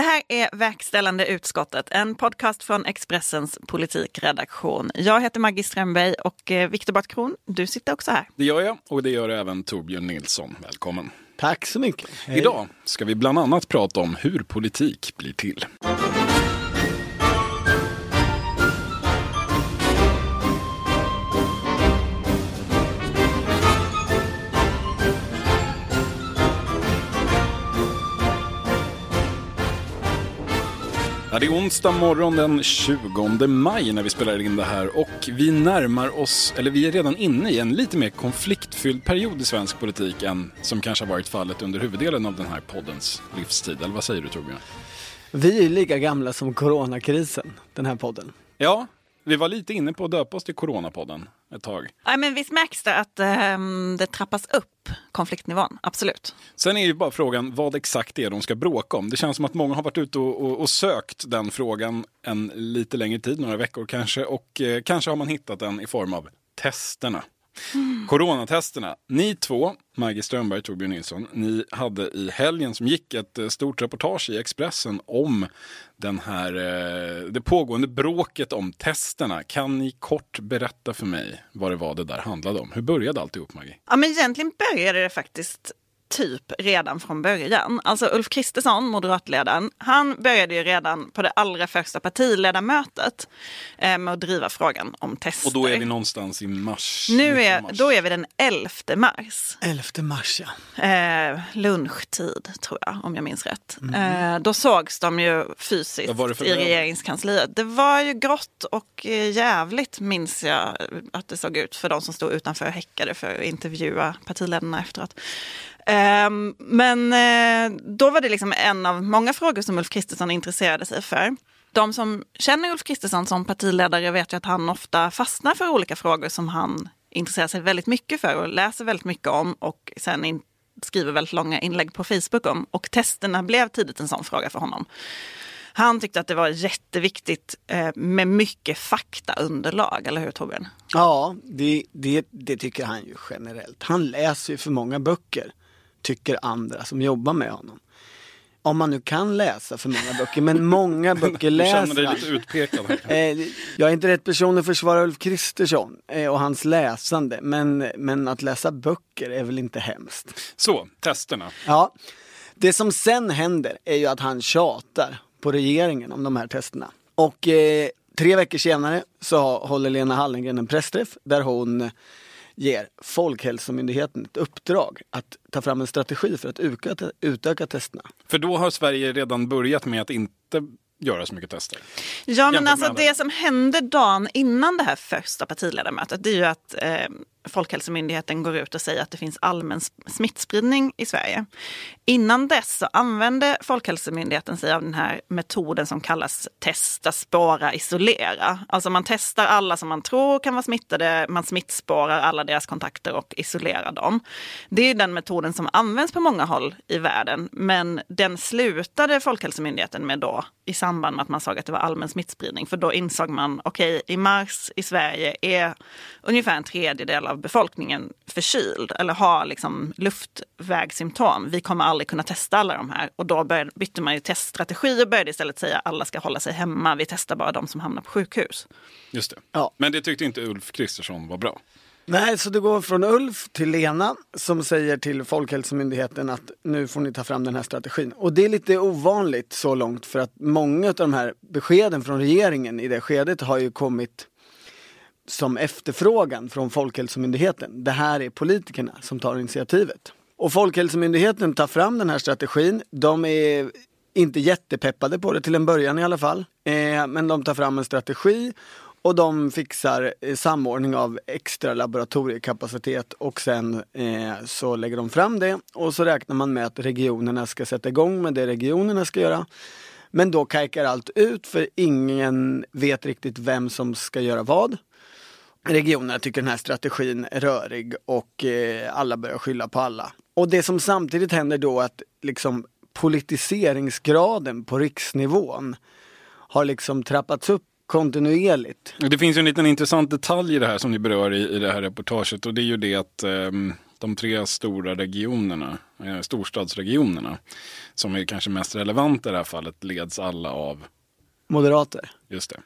Det här är Verkställande utskottet, en podcast från Expressens politikredaktion. Jag heter Maggie Strömberg och eh, Viktor Bartkron, du sitter också här. Det gör jag och det gör även Torbjörn Nilsson. Välkommen. Tack så mycket. Hej. Idag ska vi bland annat prata om hur politik blir till. Det är onsdag morgon den 20 maj när vi spelar in det här och vi närmar oss, eller vi är redan inne i en lite mer konfliktfylld period i svensk politik än som kanske har varit fallet under huvuddelen av den här poddens livstid. Eller vad säger du Torbjörn? Vi är lika gamla som coronakrisen, den här podden. Ja, vi var lite inne på att döpa oss till Coronapodden ett tag. Ja, men visst märks det att um, det trappas upp konfliktnivån, absolut. Sen är ju bara frågan vad exakt det är de ska bråka om. Det känns som att många har varit ute och, och, och sökt den frågan en lite längre tid, några veckor kanske. Och eh, kanske har man hittat den i form av testerna. Mm. Coronatesterna. Ni två, Maggie Strömberg och Torbjörn Nilsson, ni hade i helgen som gick ett eh, stort reportage i Expressen om den här, eh, det pågående bråket om testerna. Kan ni kort berätta för mig vad det var det där handlade om? Hur började alltihop Maggie? Ja men egentligen började det faktiskt typ redan från början. Alltså Ulf Kristersson, moderatledaren, han började ju redan på det allra första partiledarmötet eh, med att driva frågan om tester. Och då är vi någonstans i mars? Nu är, mars. Då är vi den 11 mars. 11 mars ja. Eh, lunchtid tror jag, om jag minns rätt. Mm. Eh, då sågs de ju fysiskt i regeringskansliet. Det var ju grått och eh, jävligt minns jag att det såg ut för de som stod utanför och häckade för att intervjua partiledarna efteråt. Ehm, men eh, då var det liksom en av många frågor som Ulf Kristersson intresserade sig för. De som känner Ulf Kristersson som partiledare vet ju att han ofta fastnar för olika frågor som han intresserar sig väldigt mycket för och läser väldigt mycket om och sen skriver väldigt långa inlägg på Facebook om. Och testerna blev tidigt en sån fråga för honom. Han tyckte att det var jätteviktigt eh, med mycket faktaunderlag, eller hur Torbjörn? Ja, det, det, det tycker han ju generellt. Han läser ju för många böcker tycker andra som jobbar med honom. Om man nu kan läsa för många böcker, men många böcker läser han. Känner dig lite utpekad. Eh, jag är inte rätt person att försvara Ulf Kristersson eh, och hans läsande, men, men att läsa böcker är väl inte hemskt. Så, testerna. Ja. Det som sen händer är ju att han tjatar på regeringen om de här testerna. Och eh, tre veckor senare så håller Lena Hallengren en pressträff där hon ger Folkhälsomyndigheten ett uppdrag att ta fram en strategi för att utöka, utöka testerna. För då har Sverige redan börjat med att inte göra så mycket tester. Ja men alltså det som hände dagen innan det här första partiledarmötet det är ju att eh, Folkhälsomyndigheten går ut och säger att det finns allmän smittspridning i Sverige. Innan dess så använde Folkhälsomyndigheten sig av den här metoden som kallas testa, spåra, isolera. Alltså man testar alla som man tror kan vara smittade, man smittspårar alla deras kontakter och isolerar dem. Det är den metoden som används på många håll i världen, men den slutade Folkhälsomyndigheten med då i samband med att man såg att det var allmän smittspridning. För då insåg man, okej, okay, i mars i Sverige är ungefär en tredjedel av befolkningen förkyld eller har liksom luftvägssymptom. Vi kommer aldrig kunna testa alla de här. Och då började, bytte man ju teststrategi och började istället säga att alla ska hålla sig hemma. Vi testar bara de som hamnar på sjukhus. Just det. Ja. Men det tyckte inte Ulf Kristersson var bra. Nej, så det går från Ulf till Lena som säger till Folkhälsomyndigheten att nu får ni ta fram den här strategin. Och det är lite ovanligt så långt för att många av de här beskeden från regeringen i det skedet har ju kommit som efterfrågan från Folkhälsomyndigheten. Det här är politikerna som tar initiativet. Och Folkhälsomyndigheten tar fram den här strategin. De är inte jättepeppade på det till en början i alla fall. Eh, men de tar fram en strategi och de fixar eh, samordning av extra laboratoriekapacitet och sen eh, så lägger de fram det och så räknar man med att regionerna ska sätta igång med det regionerna ska göra. Men då kajkar allt ut för ingen vet riktigt vem som ska göra vad. Regionerna tycker den här strategin är rörig och eh, alla börjar skylla på alla. Och det som samtidigt händer då att liksom politiseringsgraden på riksnivån har liksom trappats upp kontinuerligt. Det finns ju en liten intressant detalj i det här som ni berör i, i det här reportaget och det är ju det att ehm, de tre stora regionerna, eh, storstadsregionerna, som är kanske mest relevanta i det här fallet, leds alla av, Moderater. just det.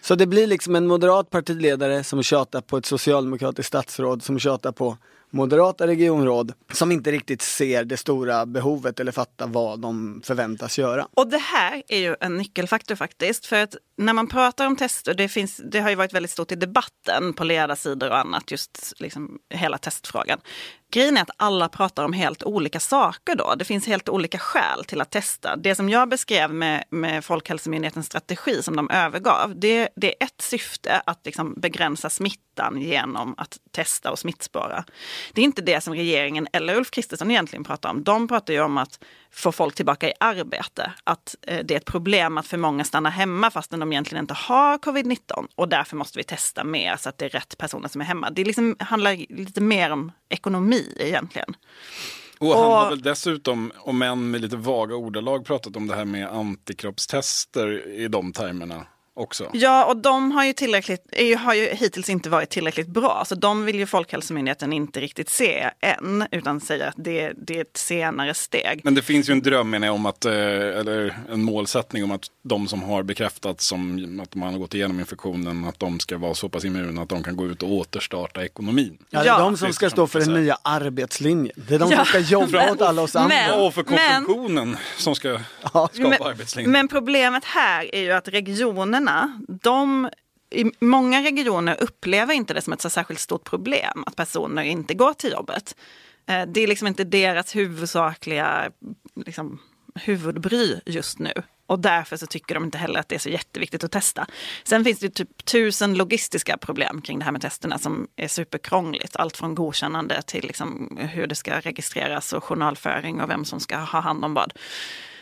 Så det blir liksom en moderat partiledare som tjatar på ett socialdemokratiskt statsråd som tjatar på moderata regionråd som inte riktigt ser det stora behovet eller fattar vad de förväntas göra. Och det här är ju en nyckelfaktor faktiskt. För att när man pratar om tester, det, finns, det har ju varit väldigt stort i debatten på ledarsidor och annat, just liksom hela testfrågan. Grejen är att alla pratar om helt olika saker då. Det finns helt olika skäl till att testa. Det som jag beskrev med, med Folkhälsomyndighetens strategi som de övergav, det, det är ett syfte att liksom begränsa smittan genom att testa och smittspåra. Det är inte det som regeringen eller Ulf Kristersson egentligen pratar om. De pratar ju om att få folk tillbaka i arbete. Att eh, det är ett problem att för många stannar hemma fastän de egentligen inte har covid-19 och därför måste vi testa mer så att det är rätt personer som är hemma. Det liksom handlar lite mer om ekonomi egentligen. Och han har väl dessutom, om än med lite vaga ordalag, pratat om det här med antikroppstester i de termerna också. Ja, och de har ju, tillräckligt, ju- har ju hittills inte varit tillräckligt bra. Så de vill ju Folkhälsomyndigheten inte riktigt se än, utan säger att det, det är ett senare steg. Men det finns ju en dröm menar jag om att, eh, eller en målsättning om att de som har bekräftats som att man har gått igenom infektionen, att de ska vara så pass immuna att de kan gå ut och återstarta ekonomin. Ja, det är Ja. de som ska stå för den nya arbetslinjen. Det är de som Ja. ska jobba åt alla oss andra. Men- och för konsumtionen som ska skapa Men, arbetslinjen. men problemet här är ju att regionerna, de i många regioner upplever inte det som ett så särskilt stort problem att personer inte går till jobbet. Eh, det är liksom inte deras huvudsakliga liksom, huvudbry just nu. Och därför så tycker de inte heller att det är så jätteviktigt att testa. Sen finns det typ tusen logistiska problem kring det här med testerna som är superkrångligt. Allt från godkännande till liksom hur det ska registreras och journalföring och vem som ska ha hand om vad.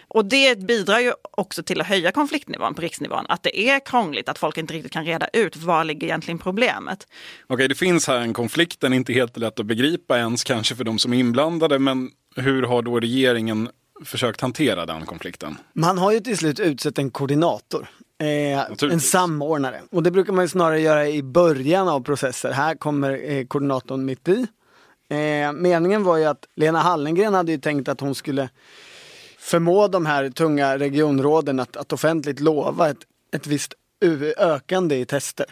Och det bidrar ju också till att höja konfliktnivån på riksnivån. Att det är krångligt, att folk inte riktigt kan reda ut var ligger egentligen problemet. Okej, det finns här en konflikt, den är inte helt lätt att begripa ens kanske för de som är inblandade, men hur har då regeringen försökt hantera den konflikten? Man har ju till slut utsett en koordinator. Eh, en samordnare. Och det brukar man ju snarare göra i början av processer. Här kommer eh, koordinatorn mitt i. Eh, meningen var ju att Lena Hallengren hade ju tänkt att hon skulle förmå de här tunga regionråden att, att offentligt lova ett, ett visst ökande i tester.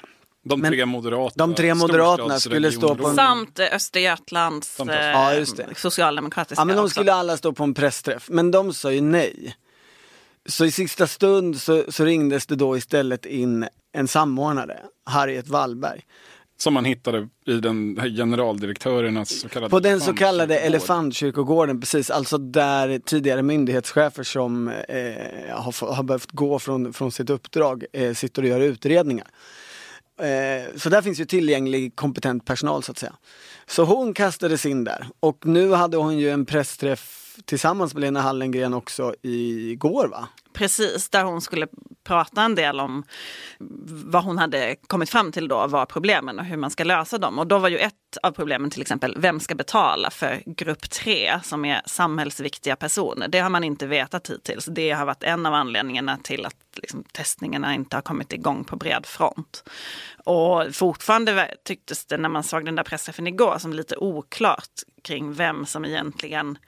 De Men tre moderata de tre moderaterna skulle stå på en-. Samt eh, Östergötlands Samt eh, Ja, just det. socialdemokratiska Ja men de också. skulle alla stå på en pressträff, men de sa ju nej. Så i sista stund så, så ringdes det då istället in en samordnare, Harriet Wallberg. Som man hittade i den här generaldirektörernas så kallade På den så kallade elefantkyrkogård. elefantkyrkogården, precis, alltså där tidigare myndighetschefer som eh, har, har behövt gå från, från sitt uppdrag eh, sitter och gör utredningar. Eh, så där finns ju tillgänglig kompetent personal så att säga. Så hon kastades in där och nu hade hon ju en pressträff tillsammans med Lena Hallengren också igår va? Precis, där hon skulle prata en del om vad hon hade kommit fram till då var problemen och hur man ska lösa dem. Och då var ju ett av problemen till exempel, vem ska betala för grupp tre som är samhällsviktiga personer? Det har man inte vetat hittills. Det har varit en av anledningarna till att liksom, testningarna inte har kommit igång på bred front. Och fortfarande tycktes det när man såg den där pressträffen igår som lite oklart kring vem som egentligen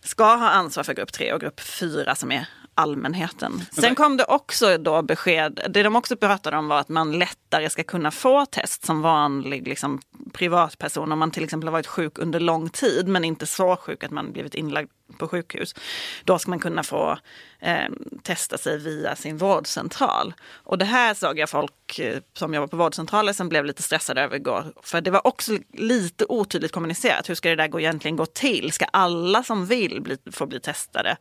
ska ha ansvar för grupp 3 och grupp 4 som är allmänheten. Sen kom det också då besked, det de också pratade om var att man lättare ska kunna få test som vanlig liksom, privatperson om man till exempel har varit sjuk under lång tid men inte så sjuk att man blivit inlagd på sjukhus. Då ska man kunna få eh, testa sig via sin vårdcentral. Och det här såg jag folk eh, som jobbar på vårdcentraler som blev lite stressade över igår. För det var också lite otydligt kommunicerat. Hur ska det där gå, egentligen gå till? Ska alla som vill bli, få bli testade?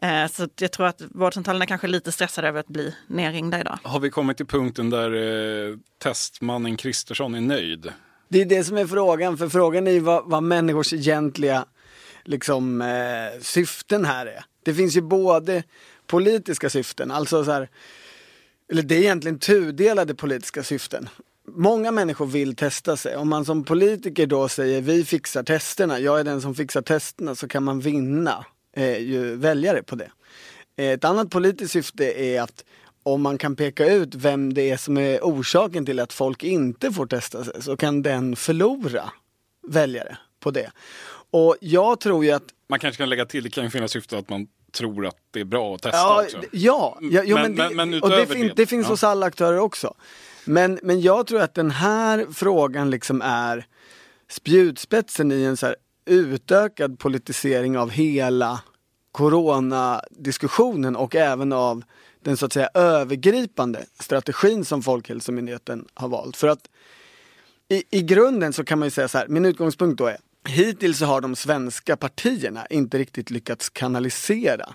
Eh, så jag tror att vårdcentralerna kanske är lite stressade över att bli nerringda idag. Har vi kommit till punkten där eh, testmannen Kristersson är nöjd? Det är det som är frågan, för frågan är ju vad, vad människors egentliga liksom, eh, syften här är. Det finns ju både politiska syften, alltså så här, eller det är egentligen tudelade politiska syften. Många människor vill testa sig. Om man som politiker då säger vi fixar testerna, jag är den som fixar testerna, så kan man vinna eh, ju väljare på det. Eh, ett annat politiskt syfte är att om man kan peka ut vem det är som är orsaken till att folk inte får testa sig så kan den förlora väljare på det. Och jag tror ju att Man kanske kan lägga till, det kan ju finnas syfte att man tror att det är bra att testa Ja, också. ja, ja, ja Men- men, men- men det, och det, fin, det, finns ja. hos alla aktörer också. Men, men jag tror att den här frågan liksom är spjutspetsen i en så utökad politisering av hela coronadiskussionen och även av den så att säga övergripande strategin som Folkhälsomyndigheten har valt. För att i, i grunden så kan man ju säga så här, min utgångspunkt då är Hittills har de svenska partierna inte riktigt lyckats kanalisera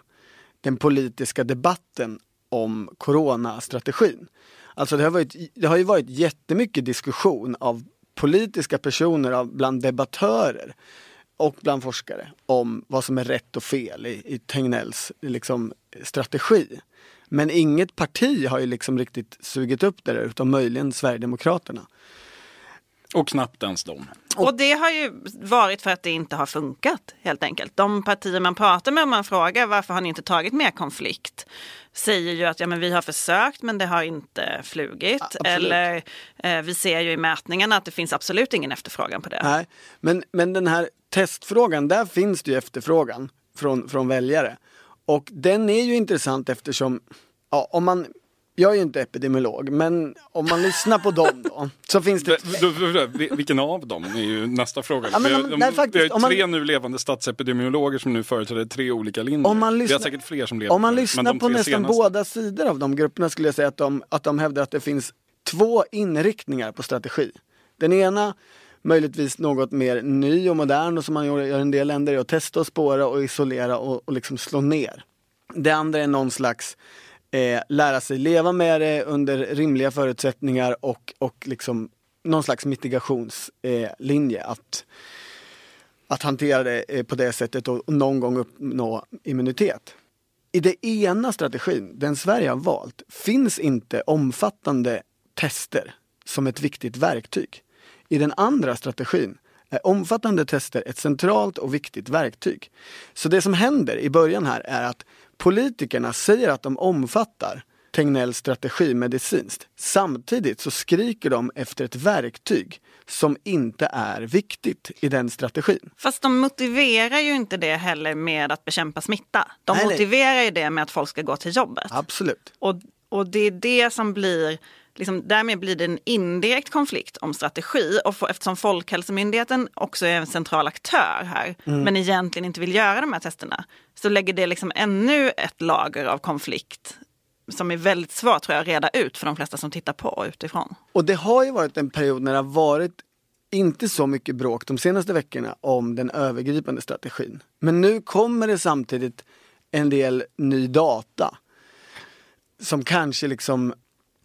den politiska debatten om coronastrategin. Alltså det har, varit, det har ju varit jättemycket diskussion av politiska personer, av, bland debattörer och bland forskare om vad som är rätt och fel i, i Tegnells liksom, strategi. Men inget parti har ju liksom riktigt sugit upp det där utom möjligen Sverigedemokraterna. Och knappt ens de. Och det har ju varit för att det inte har funkat helt enkelt. De partier man pratar med om man frågar varför har ni inte tagit mer konflikt? Säger ju att ja, men vi har försökt men det har inte flugit. absolut. Eller eh, vi ser ju i mätningarna att det finns absolut ingen efterfrågan på det. Nej, men, men den här testfrågan, där finns det ju efterfrågan från, från väljare. Och den är ju intressant eftersom, ja, om man, jag är ju inte epidemiolog, men om man lyssnar på dem då, så finns det... Det- Vilken av dem är ju nästa fråga. Ja, men om- nej, faktiskt, har om man- tre nu levande statsepidemiologer som nu företräder tre olika linjer. Om man Vi har lyssnar- säkert fler som lever Om man det, lyssnar på nästan senaste- båda sidor av de grupperna skulle jag säga att de, att de hävdar att det finns två inriktningar på strategi. Den ena, möjligtvis något mer ny och modern och som man gör gör i en del länder, är att testa och spåra och isolera och, och liksom slå ner. Det andra är någon slags eh, lära sig leva med det under rimliga förutsättningar och, och liksom någon slags mitigationslinje. Eh, att att hantera det eh, på det sättet och och någon gång uppnå immunitet. I den ena strategin, den Sverige har valt, finns inte omfattande tester som ett viktigt verktyg. I den andra strategin är omfattande tester ett centralt och viktigt verktyg. Så det som händer i början här är att politikerna säger att de omfattar Tegnells strategi medicinskt. Samtidigt så skriker de efter ett verktyg som inte är viktigt i den strategin. Fast de motiverar ju inte det heller med att bekämpa smitta. De Nej, nej. motiverar ju det med att folk ska gå till jobbet. Absolut. Och, och det är det som blir, liksom, därmed blir det en indirekt konflikt om strategi. Och för, eftersom Folkhälsomyndigheten också är en central aktör här, men egentligen inte vill göra de här testerna, så lägger det liksom ännu ett lager av konflikt som är väldigt svårt tror jag, att reda ut för de flesta som tittar på utifrån. Och det har ju varit en period när det har varit inte så mycket bråk de senaste veckorna om den övergripande strategin. Men nu kommer det samtidigt en del ny data som kanske liksom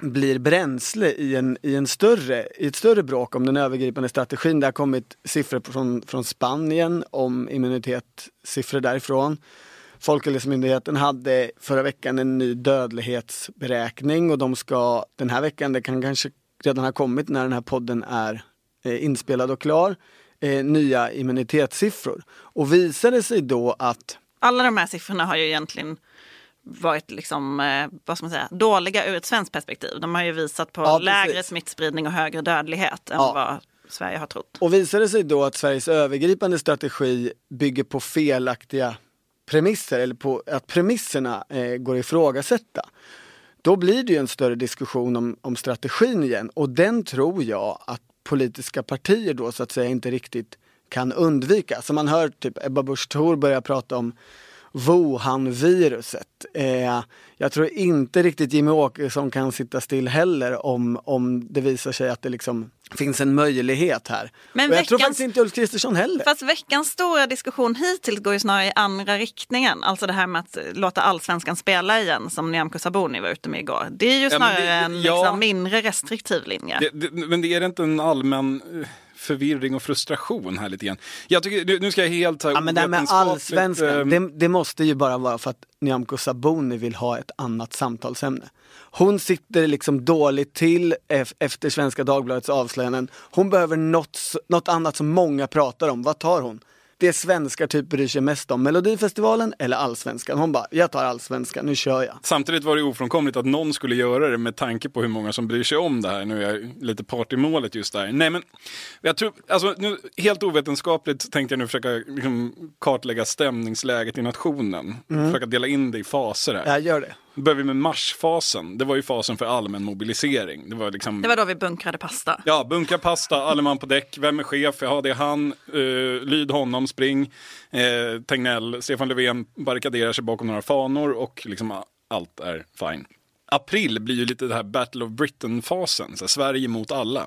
blir bränsle i, en, i, en större, i ett större bråk om den övergripande strategin. Det har kommit siffror från, från Spanien om immunitet, siffror därifrån. Folkhälsomyndigheten hade förra veckan en ny dödlighetsberäkning och de ska den här veckan, det kan kanske redan ha kommit när den här podden är eh, inspelad och klar, eh, nya immunitetssiffror. Och visar det sig då att Alla de här siffrorna har ju egentligen varit liksom, eh, vad ska man säga, dåliga ur ett svenskt perspektiv. De har ju visat på Ja, lägre smittspridning och högre dödlighet än Ja. vad Sverige har trott. Och visar det sig då att Sveriges övergripande strategi bygger på felaktiga premisser eller på att premisserna eh, går att ifrågasätta. Då blir det ju en större diskussion om, om strategin igen och den tror jag att politiska partier då så att säga inte riktigt kan undvika. Så man hör typ Ebba Busch Thor börja prata om Wuhan-viruset. Eh, jag tror inte riktigt Jimmy Åkesson kan sitta still heller om, om det visar sig att det liksom finns en möjlighet här. Men och jag tror veckans- faktiskt inte Ulf Kristersson heller. Fast veckans stora diskussion hittills går ju snarare i andra riktningen. Alltså det här med att låta allsvenskan spela igen som Nyamko Sabuni var ute med igår. Det är ju Ja, snarare det- en ja. liksom, mindre restriktiv linje. Det, det, men det är det inte en allmän eh, förvirring och frustration här lite grann? Jag tycker, nu- ska jag helt ta Ja, men det här med allsvenskan, eh, det, det måste ju bara vara för att Nyamko Sabuni vill ha ett annat samtalsämne. Hon sitter liksom dåligt till ef- efter Svenska Dagbladets avslöjanden. Hon behöver något, något annat som många pratar om. Vad tar hon? Det svenskar typ bryr sig mest om? Melodifestivalen eller allsvenskan? Hon bara, jag tar allsvenskan, nu kör jag. Samtidigt var det ofrånkomligt att någon skulle göra det med tanke på hur många som bryr sig om det här. Nu är jag lite part i målet just där. Nej men, jag tror, alltså nu, helt ovetenskapligt tänkte jag nu försöka liksom, kartlägga stämningsläget i nationen. Försöka dela in det i faser här. Jag gör det. Börjar vi med marsfasen. Det var ju fasen för allmän mobilisering. Det var liksom... Det var då vi bunkrade pasta. Ja, bunkra pasta, alle man på däck. Vem är chef? Ja, det är han. Uh, lyd honom, spring. Uh, Tegnell, Stefan Löfven barrikaderar sig bakom några fanor och liksom allt är fine. April blir ju lite det här Battle of Britain-fasen. Sverige mot alla.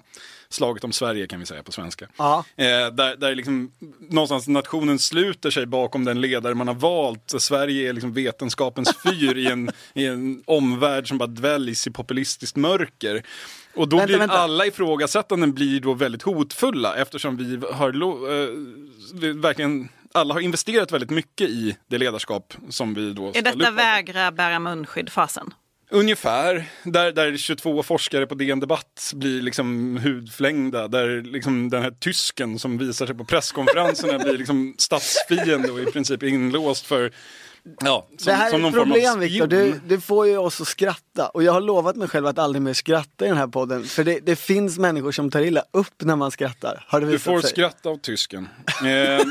Slaget om Sverige kan vi säga på svenska. Ja. Eh, där där liksom, någonstans nationen sluter sig bakom den ledare man har valt. Så Sverige är liksom vetenskapens fyr i, en, i en omvärld som bara dväljs i populistiskt mörker. Och då Vänta, blir vänta. alla ifrågasättanden blir då väldigt hotfulla eftersom vi har eh, verkligen alla har investerat väldigt mycket i det ledarskap som vi då Är detta vägra bära munskydd-fasen? Ungefär, där, där 22 forskare på DN Debatt blir liksom hudflängda. Där liksom den här tysken som visar sig på presskonferenserna blir liksom statsfiende och i princip inlåst för Ja, som, det här är ett av problem Viktor, du, du får ju oss att skratta. Och jag har lovat mig själv att aldrig mer skratta i den här podden. För det, det finns människor som tar illa upp när man skrattar. Har det Du visat får sig? skratta åt tysken. Eh,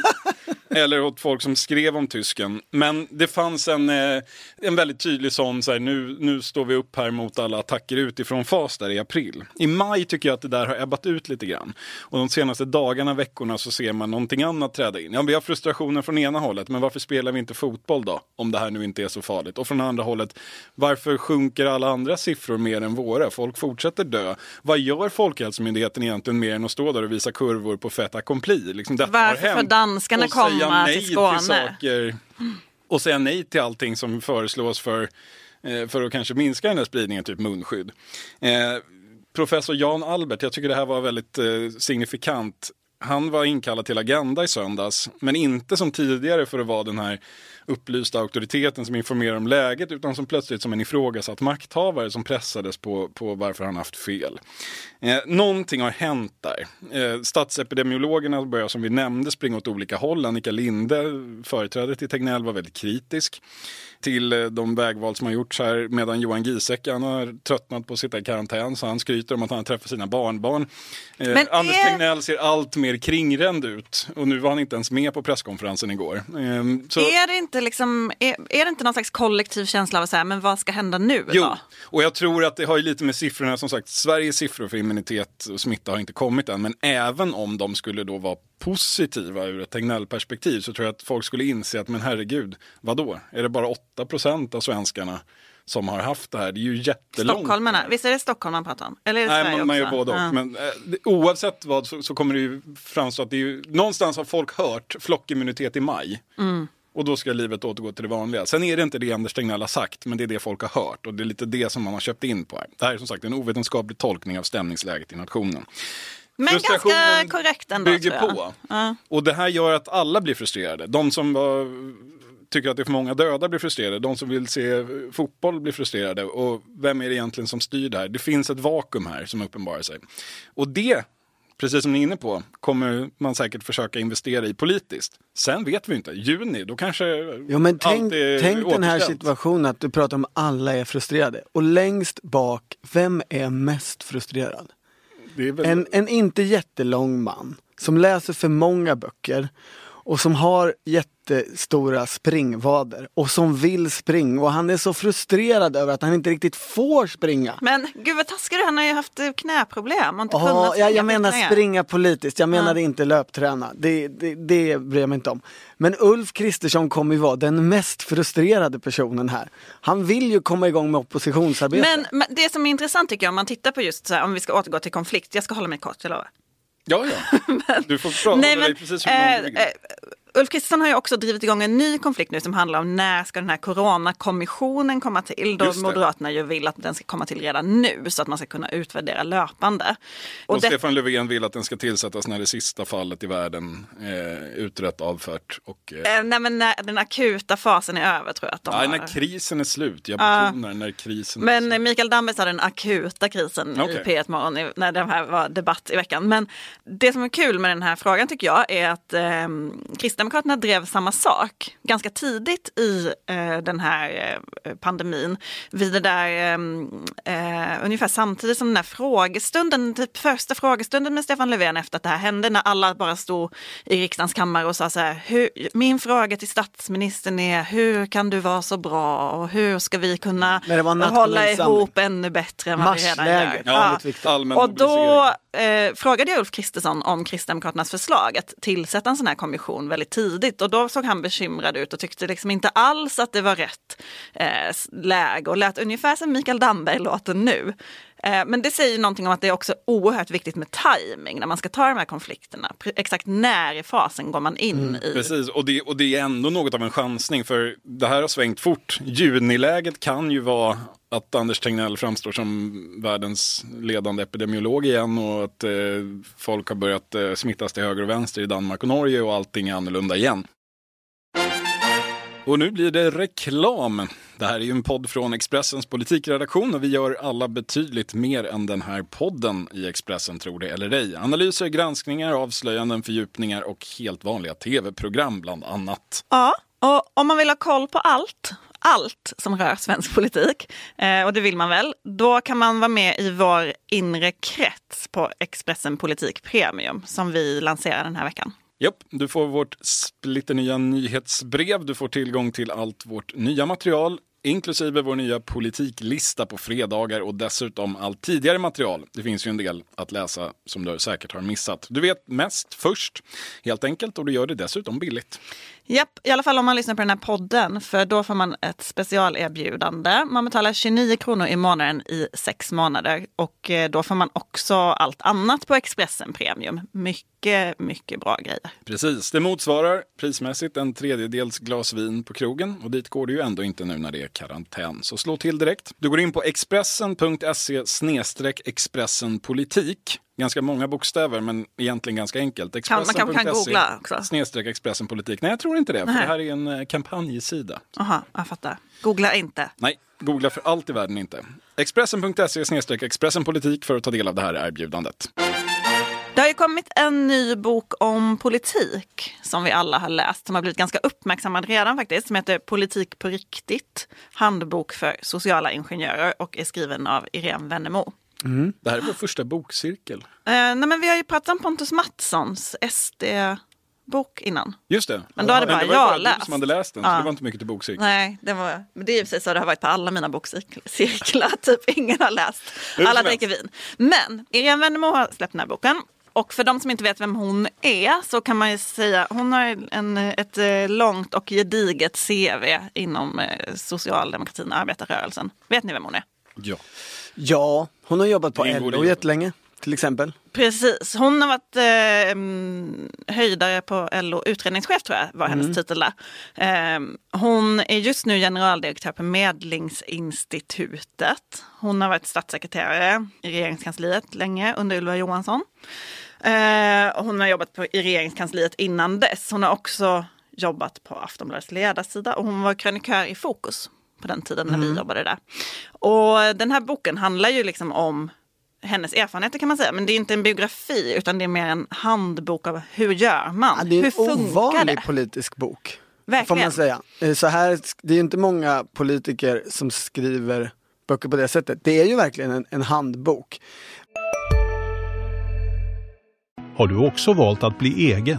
eller åt folk som skrev om tysken. Men det fanns en, eh, en väldigt tydlig sån, så här, nu, nu står vi upp här mot alla attacker utifrån fas där i april. I maj tycker jag att det där har ebbat ut lite grann. Och de senaste dagarna, veckorna så ser man någonting annat träda in. Ja, vi har frustrationen från ena hållet, men varför spelar vi inte fotboll då? Om det här nu inte är så farligt. Och från andra hållet, varför sjunker alla andra siffror mer än våra? Folk fortsätter dö. Vad gör Folkhälsomyndigheten egentligen mer än att stå där och visa kurvor på fait accompli? Liksom, Varför får danskarna säga komma nej till Skåne? saker och säga nej till allting som föreslås för, eh, för att kanske minska den här spridningen, typ munskydd. Eh, professor Jan Albert, jag tycker det här var väldigt eh, signifikant. Han var inkallad till Agenda i söndags, men inte som tidigare för att vara den här upplysta auktoriteten som informerar om läget, utan som plötsligt som en ifrågasatt makthavare som pressades på, på varför han haft fel. Eh, någonting har hänt där. Eh, statsepidemiologerna börjar som vi nämnde springa åt olika håll. Annika Linde, företrädare till Tegnell, var väldigt kritisk till eh, de vägval som har gjorts här. Medan Johan Giesecke, han har tröttnat på att sitta i karantän så han skryter om att han har träffat sina barnbarn. Eh, Men Anders är- Tegnell ser allt mer kringränd ut och nu var han inte ens med på presskonferensen igår. Eh, så... Är det inte liksom, är, är det inte någon slags kollektiv känsla av att säga, men vad ska hända nu Jo, då? och jag tror att det har lite med siffrorna, som sagt, Sveriges siffror för immunitet och smitta har inte kommit än, men även om de skulle då vara positiva ur ett Tegnell-perspektiv så tror jag att folk skulle inse att men herregud, vadå? Är det bara 8% av svenskarna som har haft det här? Det är ju jättelångt. Stockholmarna, visst är det Stockholm man pratar om? Eller är det Nej, Sverige man, man gör både och. Ja. Men eh, oavsett vad så, så kommer det ju framstå att det är ju, någonstans har folk hört flockimmunitet i maj. Mm. Och då ska livet återgå till det vanliga. Sen är det inte det Anders Tegnell har sagt, men det är det folk har hört. Och det är lite det som man har köpt in på här. Det här är som sagt en ovetenskaplig tolkning av stämningsläget i nationen. Men ganska korrekt ändå. bygger tror jag. på. Ja. Och det här gör att alla blir frustrerade. De som var, tycker att det är för många döda blir frustrerade. De som vill se fotboll blir frustrerade. Och vem är det egentligen som styr det här? Det finns ett vakuum här som uppenbarar sig. Och det, precis som ni är inne på, kommer man säkert försöka investera i politiskt. Sen vet vi inte. Juni, då kanske Jo men allt tänk, är tänk den här situationen att du pratar om alla är frustrerade. Och längst bak, vem är mest frustrerad? Väl... En, en inte jättelång man som läser för många böcker och som har jättestora springvader och som vill springa och han är så frustrerad över att han inte riktigt får springa. Men gud vad taskig du han har ju haft eh, knäproblem och inte Ja, kunnat jag, springa jag menar länge. springa politiskt, jag menade inte löpträna. Det, det, det bryr jag mig inte om. Men Ulf Kristersson kommer ju vara den mest frustrerade personen här. Han vill ju komma igång med oppositionsarbete. Men, men det som är intressant tycker jag om man tittar på just så här, om vi ska återgå till konflikt, jag ska hålla mig kort, jag lovar. Ja, ja. Du får prata Nej, dig men, precis hur du vill. Ulf Kristersson har ju också drivit igång en ny konflikt nu som handlar om när ska den här coronakommissionen komma till. Då. Moderaterna ju vill att den ska komma till redan nu så att man ska kunna utvärdera löpande. Och, Och det, Stefan Löfven vill att den ska tillsättas när det sista fallet i världen eh, utrett, avfört och... Eh, eh, nej, men när den akuta fasen är över tror jag att de nej, har. när krisen är slut. Jag betonar när krisen är Men slut. Mikael Damberg sa den akuta krisen Okej. i P1 Morgon när det här var debatt i veckan. Men det som är kul med den här frågan tycker jag är att eh, Kristdemokraterna Kristdemokraterna drev samma sak ganska tidigt i eh, den här eh, pandemin. Vid det där, eh, eh, ungefär samtidigt som den här frågestunden, typ första frågestunden med Stefan Löfven efter att det här hände, när alla bara stod i riksdagens kammare och sa så här, hur, min fråga till statsministern är, hur kan du vara så bra och hur ska vi kunna hålla ihop ännu bättre än vad vi redan gör? Ja, ja. Och då eh, frågade jag Ulf Kristersson om Kristdemokraternas förslag att tillsätta en sån här kommission väldigt tidigt och då såg han bekymrad ut och tyckte liksom inte alls att det var rätt eh, läge och lät ungefär som Mikael Damberg låter nu. Eh, men det säger någonting om att det är också oerhört viktigt med timing när man ska ta de här konflikterna. Exakt när i fasen går man in mm, i? Precis, och det, och det är ändå något av en chansning för det här har svängt fort. Juniläget kan ju vara att Anders Tegnell framstår som världens ledande epidemiolog igen och att eh, folk har börjat eh, smittas till höger och vänster i Danmark och Norge och allting är annorlunda igen. Och nu blir det reklam. Det här är ju en podd från Expressens politikredaktion och vi gör alla betydligt mer än den här podden i Expressen, tror det eller ej. Analyser, granskningar, avslöjanden, fördjupningar och helt vanliga tv-program bland annat. Ja, och om man vill ha koll på allt allt som rör svensk politik, eh, och det vill man väl, då kan man vara med i vår inre krets på Expressen Politik Premium som vi lanserar den här veckan. Japp, du får vårt splitternya nyhetsbrev. Du får tillgång till allt vårt nya material, inklusive vår nya politiklista på fredagar och dessutom allt tidigare material. Det finns ju en del att läsa som du säkert har missat. Du vet mest först, helt enkelt, och du gör det dessutom billigt. Japp, i alla fall om man lyssnar på den här podden, för då får man ett specialerbjudande. Man betalar 29 kronor i månaden i sex månader och eh, då får man också allt annat på Expressen Premium. Mycket, mycket bra grejer. Precis, det motsvarar prismässigt en tredjedels glas vin på krogen och dit går det ju ändå inte nu när det är karantän. Så slå till direkt. Du går in på expressen.se expressenpolitik ganska många bokstäver men egentligen ganska enkelt. Expressen. Man kanske kan googla också? Snedstreck Expressen politik. Nej, jag tror inte det. För det här är en eh, kampanjsida. Jaha, jag fattar. Googla inte. Nej, googla för allt i världen inte. Expressen.se snedstreck Expressen politik för att ta del av det här erbjudandet. Det har ju kommit en ny bok om politik som vi alla har läst, som har blivit ganska uppmärksammad redan faktiskt, som heter Politik på riktigt, handbok för sociala ingenjörer och är skriven av Irene Wennemo. Mm. Det här är vår första bokcirkel. Uh, nej, men vi har ju pratat om Pontus Mattssons SD bok innan. Just det. Men då hade bara det var jag bara läst. Du som hade läst den, ja. så det var inte mycket till bokcirkel. Nej, det var, men det är ju precis så det har varit på alla mina bokcirklar. typ ingen har läst. Alla dricker vin. Men Irene Wennemo har släppt den här boken. Och för de som inte vet vem hon är så kan man ju säga hon har en, ett eh, långt och gediget CV inom eh, socialdemokratin och arbetarrörelsen. Vet ni vem hon är? Ja. Ja, hon har jobbat på LO jättelänge till exempel. Precis, hon har varit eh, höjdare på LO, utredningschef tror jag var hennes mm. titel där. Eh, hon är just nu generaldirektör på Medlingsinstitutet. Hon har varit statssekreterare i regeringskansliet länge under Ylva Johansson. Eh, hon har jobbat på, i regeringskansliet innan dess. Hon har också jobbat på Aftonbladets ledarsida och hon var krönikör i Fokus på den tiden när mm. vi jobbade där. Och den här boken handlar ju liksom om hennes erfarenheter kan man säga. Men det är inte en biografi utan det är mer en handbok av hur gör man? Ja, det är en ovanlig politisk bok. Verkligen. Får man säga. Eh, så här, det är inte många politiker som skriver böcker på det sättet. Det är ju verkligen en, en handbok. Har du också valt att bli egen?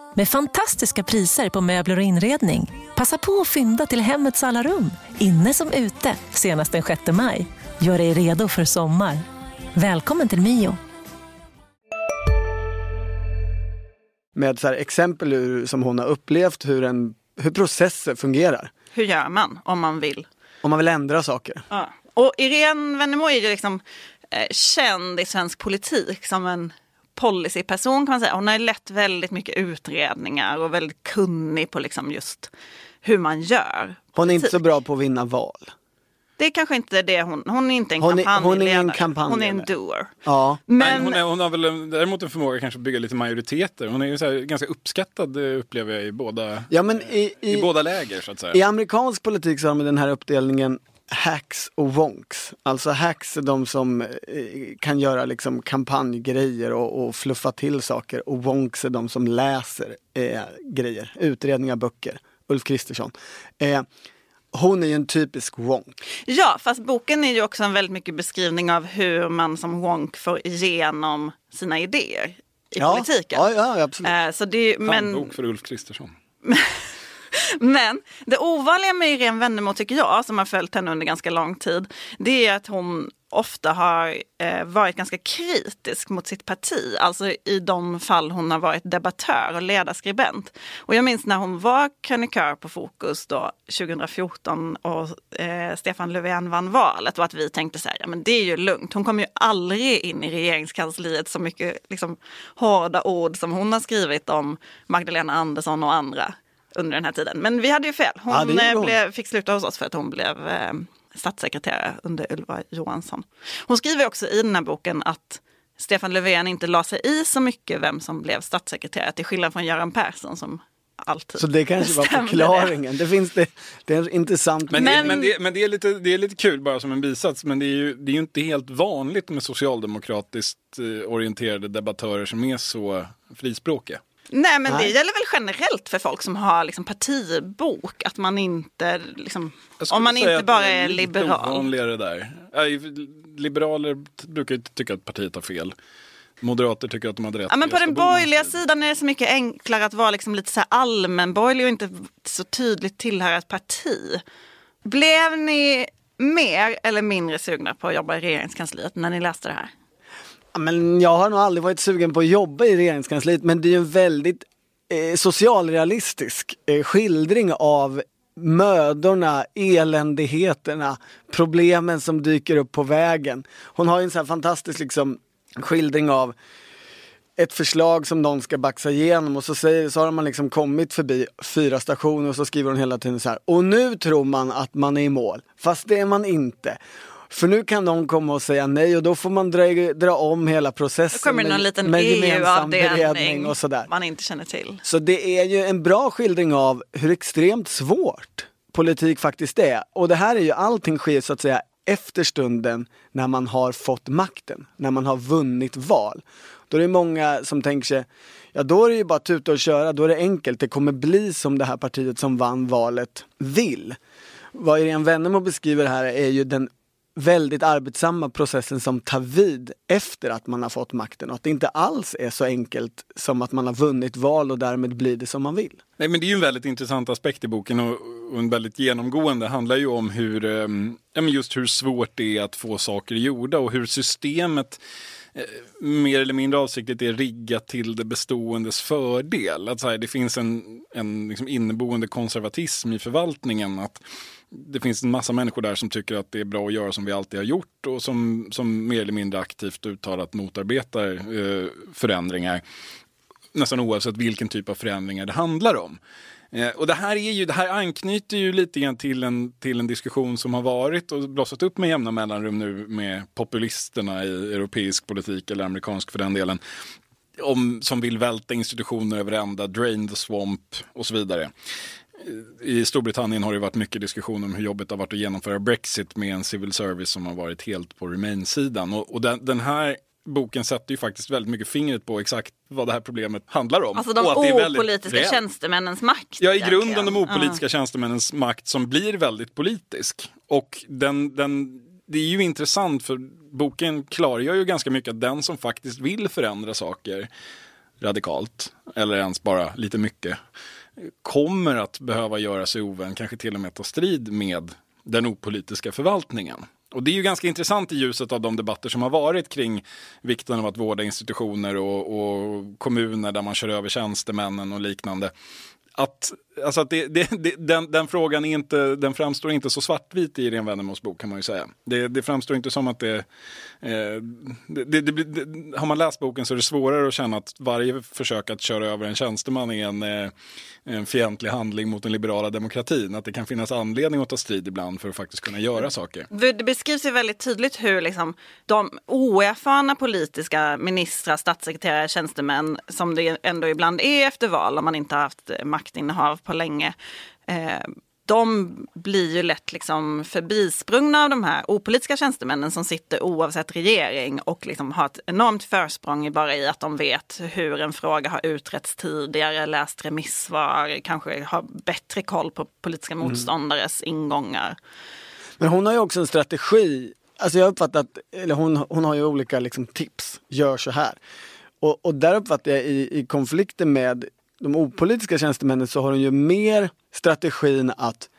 med fantastiska priser på möbler och inredning. Passa på att fynda till hemmets alla rum, inne som ute, senast den 6 maj. Gör dig redo för sommar. Välkommen till Mio. Med så exempel ur, som hon har upplevt hur, en, hur processer fungerar. Hur gör man om man vill? Om man vill ändra saker. Ja. Och Irene Wennemo är ju liksom eh, känd i svensk politik som en policyperson kan man säga. Hon har lett väldigt mycket utredningar och väldigt kunnig på liksom just hur man gör. Hon är inte så bra på att vinna val. det är kanske inte det hon, hon är inte en Hon är- kampanjledare. hon är en Hon är en kampanjledare. doer. Ja. Men Men, hon, är, hon har väl en- däremot en förmåga kanske att bygga lite majoriteter. Hon är ju så här, ganska uppskattad eh, upplever jag i båda, Ja men i, i, i, båda läger så att säga. i amerikansk politik så har de den här uppdelningen hacks och wonks. Alltså hacks är de som eh, kan göra liksom kampanjgrejer och, och fluffa till saker och wonks är de som läser eh, grejer, utredningar, böcker. Ulf Kristersson. Eh, hon är ju en typisk wonk. ja, fast boken är ju också en väldigt mycket beskrivning av hur man som wonk får igenom sina idéer i ja, politiken. Ja, ja, absolut. Eh, så det, men, Handbok för Ulf Kristersson. Men det ovanliga med Irene Wennemo tycker jag, som har följt henne under ganska lång tid, det är att hon ofta har eh, varit ganska kritisk mot sitt parti. Alltså i de fall hon har varit debattör och ledarskribent. Och jag minns när hon var krönikör på Fokus då 2014 och eh, Stefan Löfven vann valet och att vi tänkte så här, ja men det är ju lugnt. Hon kommer ju aldrig in i regeringskansliet så mycket liksom, hårda ord som hon har skrivit om Magdalena Andersson och andra under den här tiden. Men vi hade ju fel. Hon, Ja, eh, hon. blev, fick sluta hos oss för att hon blev eh, statssekreterare under Ylva Johansson. Hon skriver också i den här boken att Stefan Löfven inte la sig i så mycket vem som blev statssekreterare till skillnad från Göran Persson som alltid Så det kanske var förklaringen. Det. finns det, det är en intressant... Men, Men- Det, men, det, men det, är lite, det är lite kul bara som en bisats. Men det är ju, det är ju inte helt vanligt med socialdemokratiskt eh, orienterade debattörer som är så frispråkiga. Nej men det Nej. gäller väl generellt för folk som har liksom partibok att man inte, liksom, om man inte bara det är lite liberal. ovanligare där. Liberaler brukar ju tycka att partiet har fel. Moderater tycker att de hade rätt. Ja, men på den borgerliga sidan är det så mycket enklare att vara liksom lite så här allmänborgerlig och inte så tydligt tillhöra ett parti. Blev ni mer eller mindre sugna på att jobba i regeringskansliet när ni läste det här? Men jag har nog aldrig varit sugen på att jobba i regeringskansliet men det är ju en väldigt eh, socialrealistisk eh, skildring av mödorna, eländigheterna, problemen som dyker upp på vägen. Hon har ju en sån här fantastisk liksom, skildring av ett förslag som någon ska baxa igenom och så, säger, så har man liksom kommit förbi fyra stationer och så skriver hon hela tiden så här. Och nu tror man att man är i mål, fast det är man inte. För nu kan någon komma och säga nej och då får man dra, dra om hela Då processen kommer det någon liten med gemensam beredning och sådär. man inte känner till. Så det är ju en bra skildring av hur extremt svårt politik faktiskt är. Och det här är ju allting sker så att säga efter stunden när man har fått makten, när man har vunnit val. Då är det många som tänker sig, ja då är det ju bara tuta och köra, då är det enkelt, det kommer bli som det här partiet som vann valet vill. Vad Irene Wennemo beskriver här är ju den väldigt arbetsamma processen som tar vid efter att man har fått makten och att det inte alls är så enkelt som att man har vunnit val och därmed blir det som man vill. Nej, men det är ju en väldigt intressant aspekt i boken och, och en väldigt genomgående. handlar ju om hur, ehm, just hur svårt det är att få saker gjorda och hur systemet eh, mer eller mindre avsiktligt är riggat till det beståendes fördel. Att så här, det finns en, en liksom inneboende konservatism i förvaltningen. Att det finns en massa människor där som tycker att det är bra att göra som vi alltid har gjort och som, som mer eller mindre aktivt uttalat motarbetar eh, förändringar nästan oavsett vilken typ av förändringar det handlar om. Eh, och det här, är ju, det här anknyter ju lite grann till en, till en diskussion som har varit och blossat upp med jämna mellanrum nu med populisterna i europeisk politik eller amerikansk för den delen. Om, som vill välta institutioner över ända, drain the swamp och så vidare. I Storbritannien har det varit mycket diskussion om hur jobbigt det har varit att genomföra Brexit med en civil service som har varit helt på Remain-sidan. Och, och den, den här boken sätter ju faktiskt väldigt mycket fingret på exakt vad det här problemet handlar om. Alltså de väldigt opolitiska reellt. tjänstemännens makt. Ja, i egentligen. grunden de opolitiska tjänstemännens makt som blir väldigt politisk. Och den, den, det är ju intressant för boken klargör ju ganska mycket att den som faktiskt vill förändra saker radikalt, eller ens bara lite mycket, kommer att behöva göra sig ovän, kanske till och med ta strid med den opolitiska förvaltningen. Och det är ju ganska intressant i ljuset av de debatter som har varit kring vikten av att vårda institutioner och, och kommuner där man kör över tjänstemännen och liknande att, alltså att det, det, det, den, den, frågan är inte, den framstår inte så svartvit i Irene Wennemos bok kan man ju säga. Det, det framstår inte som att det, eh, det, Har man läst boken så är det svårare att känna att varje försök att köra över en tjänsteman är en, eh, en fientlig handling mot den liberala demokratin. Att det kan finnas anledning att ta strid ibland för att faktiskt kunna göra saker. Det beskrivs ju väldigt tydligt hur liksom, de oerfarna politiska ministrar, statssekreterare, tjänstemän som det ändå ibland är efter val om man inte har haft eh, makt maktinnehav på länge. Eh, de blir ju lätt liksom förbisprungna av de här opolitiska tjänstemännen som sitter oavsett regering och liksom har ett enormt försprång bara i att de vet hur en fråga har utretts tidigare, läst remissvar, kanske har bättre koll på politiska mm. motståndares mm. ingångar. Men hon har ju också en strategi. Alltså jag har uppfattat, eller hon, hon har ju olika liksom tips. Gör så här. Och, och där uppfattar jag i, i konflikten med de opolitiska tjänstemännen så har hon ju mer strategin att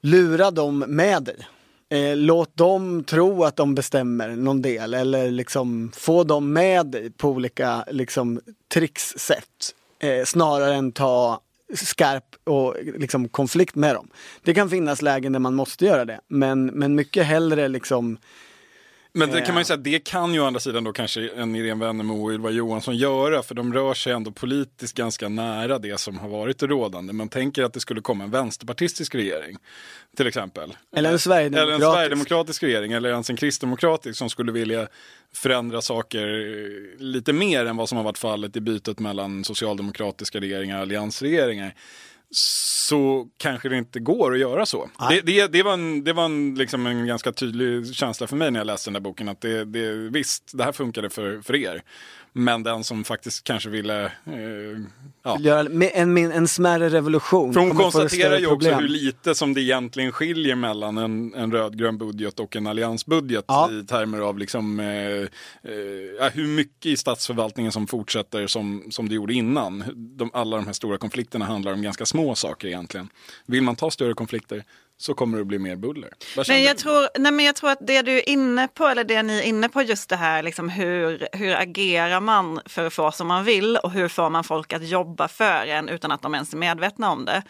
lura dem med dig. Eh, låt dem tro att de bestämmer någon del eller liksom få dem med dig på olika liksom, trickssätt. Eh, snarare än ta skarp och liksom konflikt med dem. Det kan finnas lägen där man måste göra det men, men mycket hellre liksom men det kan man ju säga, det kan ju å andra sidan då kanske en Irene Wennemo och Ylva Johansson göra, för de rör sig ändå politiskt ganska nära det som har varit rådande. Man tänker att det skulle komma en vänsterpartistisk regering, till exempel. Eller en sverigedemokratisk. Eller en sverigedemokratisk regering, eller ens en kristdemokratisk som skulle vilja förändra saker lite mer än vad som har varit fallet i bytet mellan socialdemokratiska regeringar och alliansregeringar så kanske det inte går att göra så. Det, det, det, var, en, det var en, liksom en ganska tydlig känsla för mig när jag läste den där boken. Att det, det, visst, det här funkade för, för er. Men den som faktiskt kanske ville... Eh, ja. Göra en, en, en smärre revolution. För hon konstaterar ju också hur lite som det egentligen skiljer mellan en, en rödgrön budget och en alliansbudget ja. i termer av liksom, eh, eh, hur mycket i statsförvaltningen som fortsätter som, som det gjorde innan. De, alla de här stora konflikterna handlar om ganska små saker egentligen. Vill man ta större konflikter så kommer det att bli mer buller. Men jag, tror, nej men jag tror att det du är inne på, eller det ni är inne på just det här, liksom hur, hur agerar man för att få som man vill och hur får man folk att jobba för en utan att de ens är medvetna om det.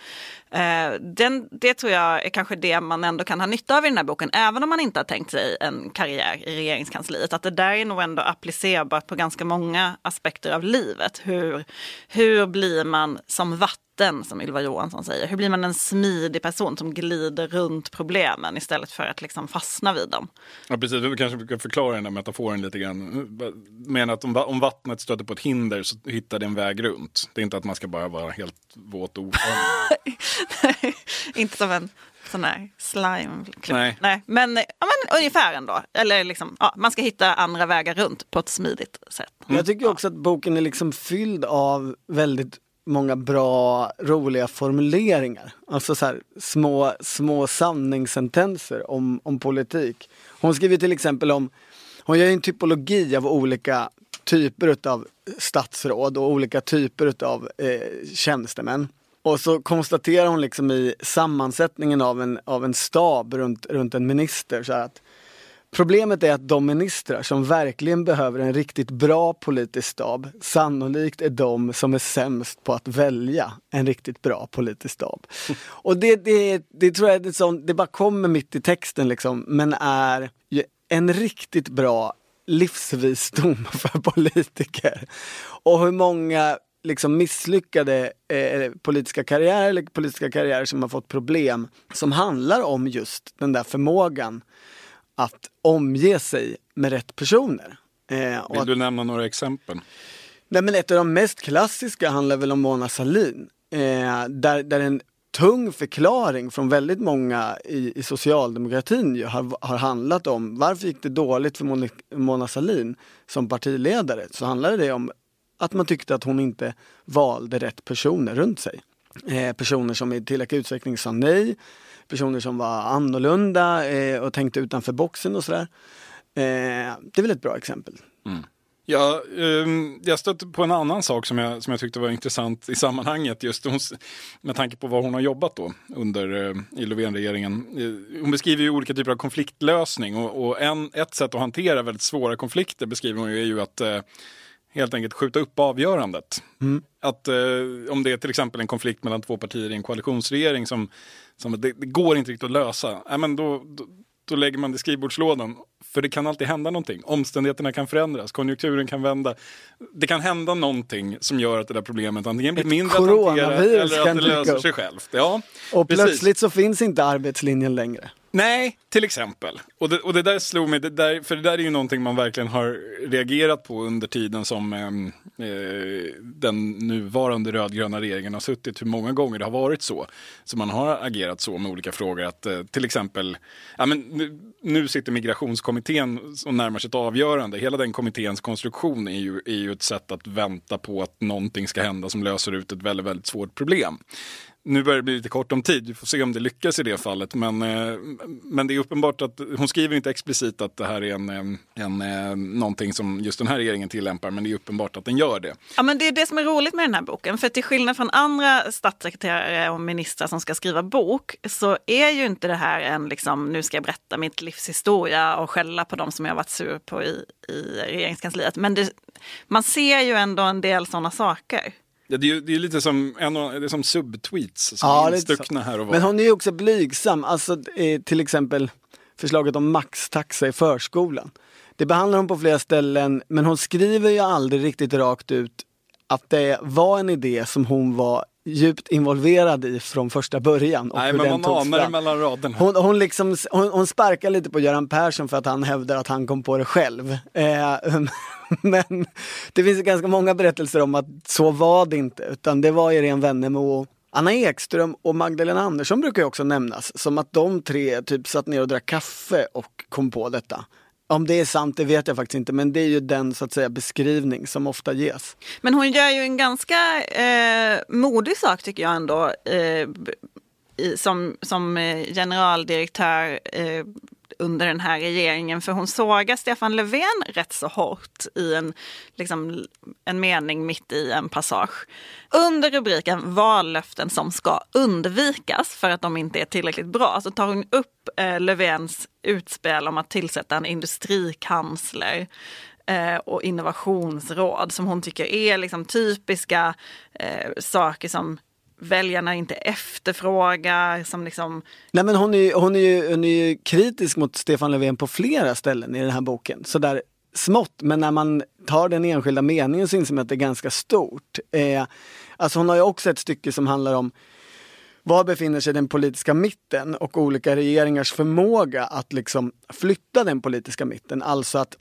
Eh, den, det tror jag är kanske det man ändå kan ha nytta av i den här boken, även om man inte har tänkt sig en karriär i regeringskansliet. Att det där är nog ändå applicerbart på ganska många aspekter av livet. Hur, hur blir man som vatten vatten, som Ylva Johansson säger. Hur blir man en smidig person som glider runt problemen istället för att liksom fastna vid dem? Ja, precis. Du kanske kan förklara den där metaforen lite grann. Menar att om, om vattnet stöter på ett hinder så hittar det en väg runt. Det är inte att man ska bara vara helt våt och Nej, inte som en sån här slime. Nej. Nej. Men, ja, men ungefär ändå. Eller liksom, ja, man ska hitta andra vägar runt på ett smidigt sätt. Mm. Jag tycker också att boken är liksom fylld av väldigt många bra, roliga formuleringar. Alltså så här, små, små sanningssentenser om, om politik. Hon skriver till exempel om, hon gör en typologi av olika typer av statsråd och olika typer av eh, tjänstemän. Och så konstaterar hon liksom i sammansättningen av en, av en stab runt, runt en minister så att Problemet är att de ministrar som verkligen behöver en riktigt bra politisk stab sannolikt är de som är sämst på att välja en riktigt bra politisk stab. Och det, det, det tror jag det, sån, det bara kommer mitt i texten liksom, men är en riktigt bra livsvisdom för politiker. Och hur många liksom misslyckade eh, politiska karriärer eller politiska karriärer som har fått problem som handlar om just den där förmågan att omge sig med rätt personer. Eh, Vill du nämna några exempel? Nej, men ett av de mest klassiska handlar väl om Mona Sahlin. Eh, där, där en tung förklaring från väldigt många i, i socialdemokratin ju, har, har handlat om varför gick det dåligt för Mona, Mona Sahlin som partiledare? Så handlade det om att man tyckte att hon inte valde rätt personer runt sig. Eh, personer som i tillräcklig utsträckning sa nej, personer som var annorlunda eh, och tänkte utanför boxen och sådär. Eh, det är väl ett bra exempel. Mm. Ja, um, jag stötte på en annan sak som jag, som jag tyckte var intressant i sammanhanget. Just med tanke på vad hon har jobbat då under uh, i Löfven-regeringen. Uh, hon beskriver ju olika typer av konfliktlösning och, och en, ett sätt att hantera väldigt svåra konflikter beskriver hon ju är ju att uh, helt enkelt skjuta upp avgörandet. Mm. Att eh, om det är till exempel en konflikt mellan två partier i en koalitionsregering som, som det, det går inte riktigt att lösa, äh, men då, då, då lägger man det i skrivbordslådan. För det kan alltid hända någonting. Omständigheterna kan förändras, konjunkturen kan vända. Det kan hända någonting som gör att det där problemet antingen blir mindre att hantera eller att det löser sig självt. Ja, och precis. plötsligt så finns inte arbetslinjen längre. Nej, till exempel. Och det, och det där slog mig, det där, för det där är ju någonting man verkligen har reagerat på under tiden som ehm, eh, den nuvarande rödgröna regeringen har suttit. Hur många gånger det har varit så. Så man har agerat så med olika frågor. Att eh, till exempel, ja, men nu, nu sitter migrationskommittén och närmar sig ett avgörande. Hela den kommitténs konstruktion är ju, är ju ett sätt att vänta på att någonting ska hända som löser ut ett väldigt, väldigt svårt problem. Nu börjar det bli lite kort om tid, vi får se om det lyckas i det fallet. Men, eh, men det är uppenbart att hon skriver inte explicit att det här är en, eh, en, eh, någonting som just den här regeringen tillämpar, men det är uppenbart att den gör det. Ja, men det är det som är roligt med den här boken, för till skillnad från andra statssekreterare och ministrar som ska skriva bok, så är ju inte det här en liksom, nu ska jag berätta mitt livs historia och skälla på dem som jag varit sur på i, i regeringskansliet. Men det, man ser ju ändå en del sådana saker. Ja, det, är, det är lite som, en, det är som subtweets som ja, är instuckna här och var. Men hon är ju också blygsam, alltså eh, till exempel förslaget om maxtaxa i förskolan. Det behandlar hon på flera ställen men hon skriver ju aldrig riktigt rakt ut att det var en idé som hon var djupt involverad i från första början. Och Nej, men man anar det mellan raderna. Hon, hon, liksom, hon, hon, sparkar lite på Göran Persson för att han hävdar att han kom på det själv. Eh, men det finns ganska många berättelser om att så var det inte, utan det var Irene Wennemo Anna Ekström och Magdalena Andersson brukar ju också nämnas som att de tre typ satt ner och drack kaffe och kom på detta. Om det är sant det vet jag faktiskt inte men det är ju den så att säga beskrivning som ofta ges. Men hon gör ju en ganska eh, modig sak tycker jag ändå. Eh, i, som, som eh, generaldirektör eh, under den här regeringen för hon sågar Stefan Löfven rätt så hårt i en, liksom, en mening mitt i en passage. Under rubriken vallöften som ska undvikas för att de inte är tillräckligt bra så tar hon upp eh, Löfvens utspel om att tillsätta en industrikansler eh, och innovationsråd som hon tycker är liksom typiska eh, saker som väljarna inte efterfrågar. Som liksom... Nej, men hon, är, hon, är ju, hon är ju kritisk mot Stefan Löfven på flera ställen i den här boken. Sådär smått, men när man tar den enskilda meningen så inser man att det är ganska stort. Eh, alltså hon har ju också ett stycke som handlar om var befinner sig den politiska mitten och olika regeringars förmåga att liksom flytta den politiska mitten. Alltså att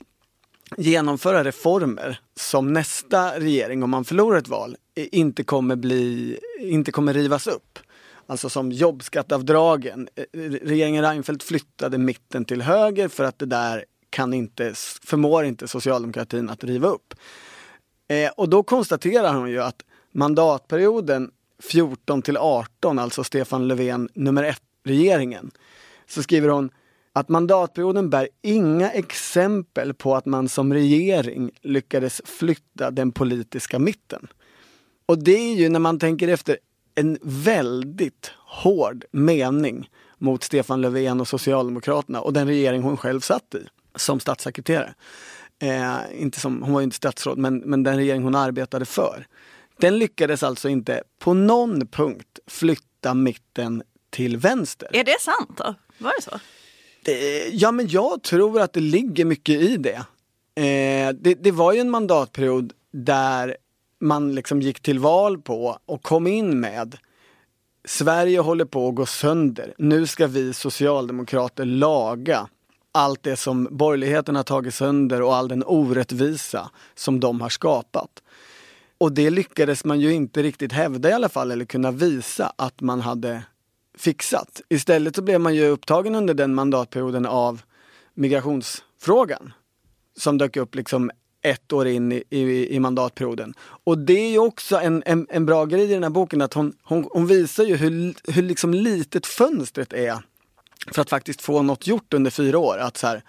genomföra reformer som nästa regering, om man förlorar ett val, inte kommer, bli, inte kommer rivas upp. Alltså som jobbskatteavdragen. Eh, eh, regeringen Reinfeldt flyttade mitten till höger för att det där kan inte, förmår inte socialdemokratin att riva upp. Eh, och då konstaterar hon ju att mandatperioden 14 till 18, alltså Stefan Löfven nummer ett regeringen, så skriver hon att mandatperioden bär inga exempel på att man som regering lyckades flytta den politiska mitten. Och det är ju när man tänker efter en väldigt hård mening mot Stefan Löfven och Socialdemokraterna och den regering hon själv satt i som statssekreterare. Eh, inte som, hon var ju inte statsråd, men, men den regering hon arbetade för. Den lyckades alltså inte på någon punkt flytta mitten till vänster. Är det sant då? Var det så? Det, ja men jag tror att det ligger mycket i det. Eh, det. Det var ju en mandatperiod där man liksom gick till val på och kom in med Sverige håller på att gå sönder. Nu ska vi socialdemokrater laga allt det som borgerligheten har tagit sönder och all den orättvisa som de har skapat. Och det lyckades man ju inte riktigt hävda i alla fall eller kunna visa att man hade fixat. Istället så blev man ju upptagen under den mandatperioden av migrationsfrågan som dök upp liksom ett år in i, i, i, mandatperioden. Och det är ju också en, en, en, bra grej i den här boken att hon, hon, hon visar ju hur, hur liksom litet fönstret är för att faktiskt få något gjort under fyra år. Att så här,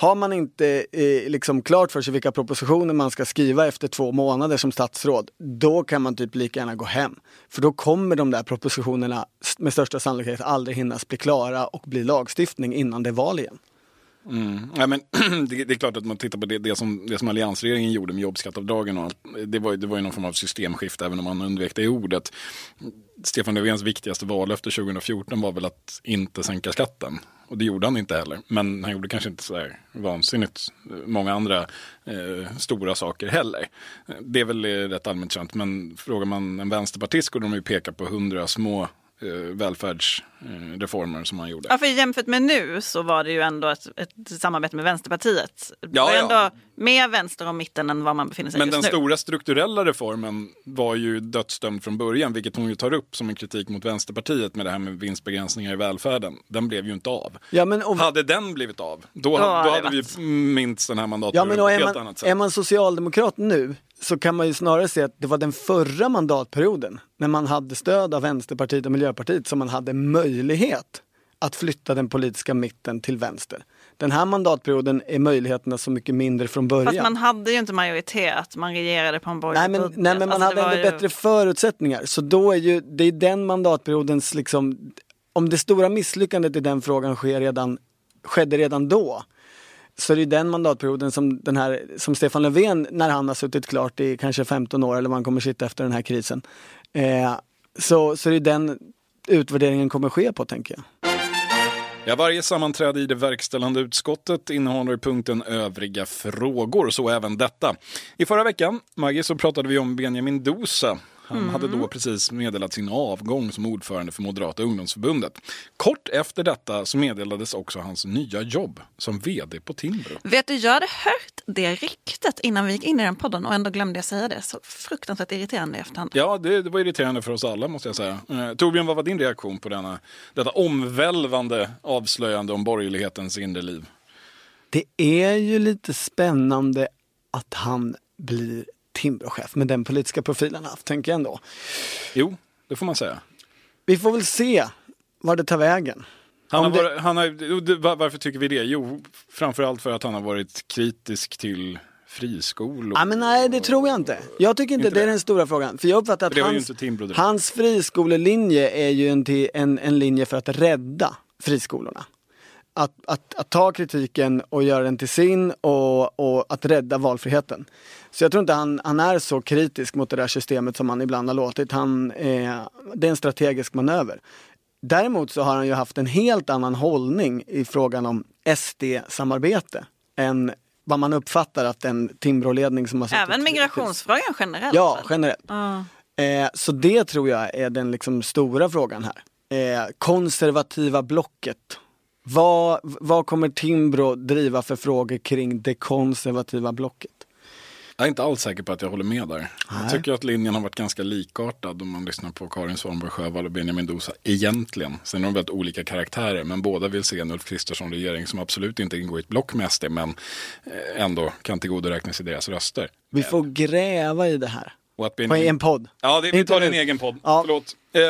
har man inte eh, liksom klart för sig vilka propositioner man ska skriva efter två månader som statsråd, då kan man typ lika gärna gå hem. För då kommer de där propositionerna med största sannolikhet aldrig hinnas bli klara och bli lagstiftning innan det är val igen. Mm. Ja, men, det, det, är klart att man tittar på det, det, som, det som alliansregeringen gjorde med jobbskatteavdragen och allt. Det var, det var ju någon form av systemskifte även om man undvek det i ordet. Stefan Löfvens viktigaste vallöfte 2014 var väl att inte sänka skatten. Och det gjorde han inte heller. Men han gjorde kanske inte så där vansinnigt många andra eh, stora saker heller. Det är väl eh, rätt allmänt känt. Men frågar man en vänsterpartist skulle de ju peka på hundra små välfärdsreformer som han gjorde. Ja, för jämfört med nu så var det ju ändå ett, ett samarbete med Vänsterpartiet. Det Ja, var ja. ändå mer vänster och mitten än vad man befinner sig Men just den nu. stora strukturella reformen var ju dödsdömd från början, vilket hon ju tar upp som en kritik mot Vänsterpartiet med det här med vinstbegränsningar i välfärden. Den blev ju inte av. Ja, men om, Hade den blivit av, då, Då då hade vi minst den här ja, mandatperioden men på ett helt man, annat sätt. är man socialdemokrat nu så kan man ju snarare se att det var den förra mandatperioden när man hade stöd av Vänsterpartiet och Miljöpartiet som man hade möjlighet att flytta den politiska mitten till vänster. Den här mandatperioden är möjligheterna så mycket mindre från början. Fast man hade ju inte majoritet, man regerade på en borgerlig Nej men, nej, men man Alltså, hade ändå ju- bättre förutsättningar. Så då är ju, det är den mandatperiodens liksom, om det stora misslyckandet i den frågan sker redan, skedde redan då. Så det är den mandatperioden som, den här, som Stefan Löfven, när han har suttit klart i kanske 15 år eller vad han kommer sitta efter den här krisen. Eh, så, så det är den utvärderingen kommer ske på tänker jag. Ja, varje sammanträde i det verkställande utskottet innehåller punkten övriga frågor, så även detta. I förra veckan, Maggie, så pratade vi om Benjamin Dosa. Han hade då precis meddelat sin avgång som ordförande för Moderata ungdomsförbundet. Kort efter detta så meddelades också hans nya jobb som vd på Timbro. Vet du, jag hade hört det ryktet innan vi gick in i den podden och ändå glömde jag säga det. Så fruktansvärt irriterande i efterhand. Ja, det, det var irriterande för oss alla måste jag säga. Eh, Torbjörn, vad var din reaktion på denna, detta omvälvande avslöjande om borgerlighetens inre liv? Det är ju lite spännande att han blir Timbrochef med den politiska profilen haft, tänker jag ändå. Jo, det får man säga. Vi får väl se var det tar vägen. Han har varit, han har, varför tycker vi det? Jo, framförallt för att han har varit kritisk till friskolor. Ja, men nej, det tror jag inte. Jag tycker inte, Inte det är det? den stora frågan. För jag uppfattar att hans, hans friskolelinje är ju en, en, en linje för att rädda friskolorna. Att, att, att ta kritiken och göra den till sin och, och att rädda valfriheten. Så jag tror inte han, han är så kritisk mot det där systemet som han ibland har låtit. Han, eh, det är en strategisk manöver. Däremot så har han ju haft en helt annan hållning i frågan om SD-samarbete än vad man uppfattar att en Timbro-ledning som har suttit- Även migrationsfrågan generellt. Ja, väl? generellt. Ja. Eh, så det tror jag är den liksom stora frågan här. Eh, konservativa blocket. Vad, vad kommer Timbro driva för frågor kring det konservativa blocket? Jag är inte alls säker på att jag håller med där. Jag Nej. tycker att linjen har varit ganska likartad om man lyssnar på Karin Svanborg Sjövall och Benjamin Dosa egentligen. Sen är de väldigt olika karaktärer, men båda vill se en Ulf Kristersson regering som absolut inte ingår i ett block med SD, men eh, ändå kan tillgodoräkna sig deras röster. Vi får gräva i det här. Och att På Benjamin... en podd. Ja, det, vi Inte tar en egen podd. Ja. Förlåt. Eh,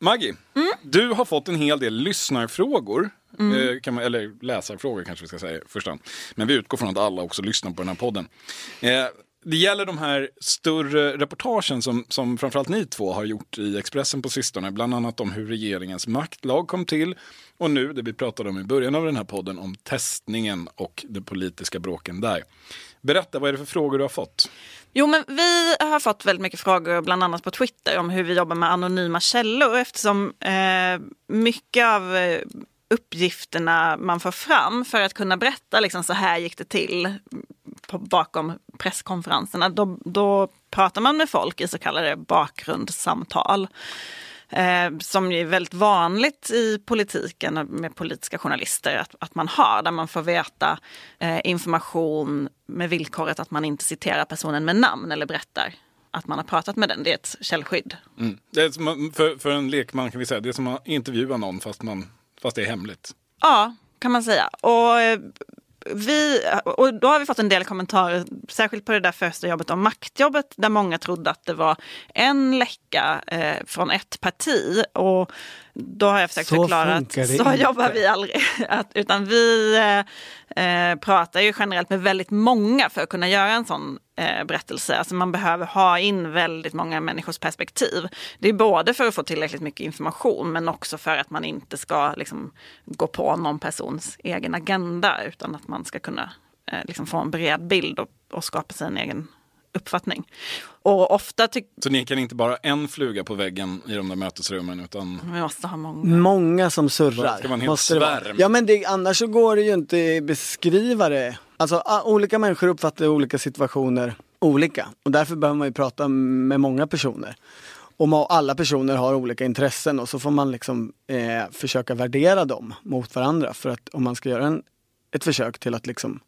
Maggie, du har fått en hel del lyssnarfrågor. Eh, kan man, eller läsarfrågor kanske vi ska säga först. Men vi utgår från att alla också lyssnar på den här podden. Eh, det gäller de här större reportagen som, som framförallt ni två har gjort i Expressen på sistone. Bland annat om hur regeringens maktlag kom till. Och nu, det vi pratade om i början av den här podden, om testningen och de politiska bråken där. Berätta, vad är det för frågor du har fått? Jo, men vi har fått väldigt mycket frågor, bland annat på Twitter, om hur vi jobbar med anonyma källor eftersom eh, mycket av eh, uppgifterna man får fram för att kunna berätta liksom, så här gick det till på, bakom presskonferenserna, då, då pratar man med folk i så kallade bakgrundssamtal. Eh, som ju är väldigt vanligt i politiken med politiska journalister att, att man har, där man får veta eh, information med villkoret att man inte citerar personen med namn eller berättar att man har pratat med den. Det är ett källskydd. Mm. Det är som, för, för en lekman kan vi säga, det är som att intervjua någon fast, man, fast det är hemligt. Ja, kan man säga. Och, eh, vi, och då har vi fått en del kommentarer, särskilt på det där första jobbet om maktjobbet, där många trodde att det var en läcka eh, från ett parti. Och då har jag försökt Så förklara att så inte. jobbar vi aldrig. Att, utan vi, eh, pratar ju generellt med väldigt många för att kunna göra en sån eh, berättelse. Alltså man behöver ha in väldigt många människors perspektiv. Det är både för att få tillräckligt mycket information men också för att man inte ska liksom, gå på någon persons egen agenda utan att man ska kunna eh, liksom få en bred bild och, och skapa sig en egen uppfattning. Och ofta Så ni kan inte bara en fluga på väggen i de där mötesrummen utan? Vi måste ha många. Många som surrar. Ska man helt måste det vara. svärm? Ja men det, annars så går det ju inte att beskriva det. Alltså olika människor uppfattar olika situationer olika. Och därför behöver man ju prata med många personer. Och alla personer har olika intressen och så får man liksom eh, försöka värdera dem mot varandra. För att om man ska göra en, ett försök till att liksom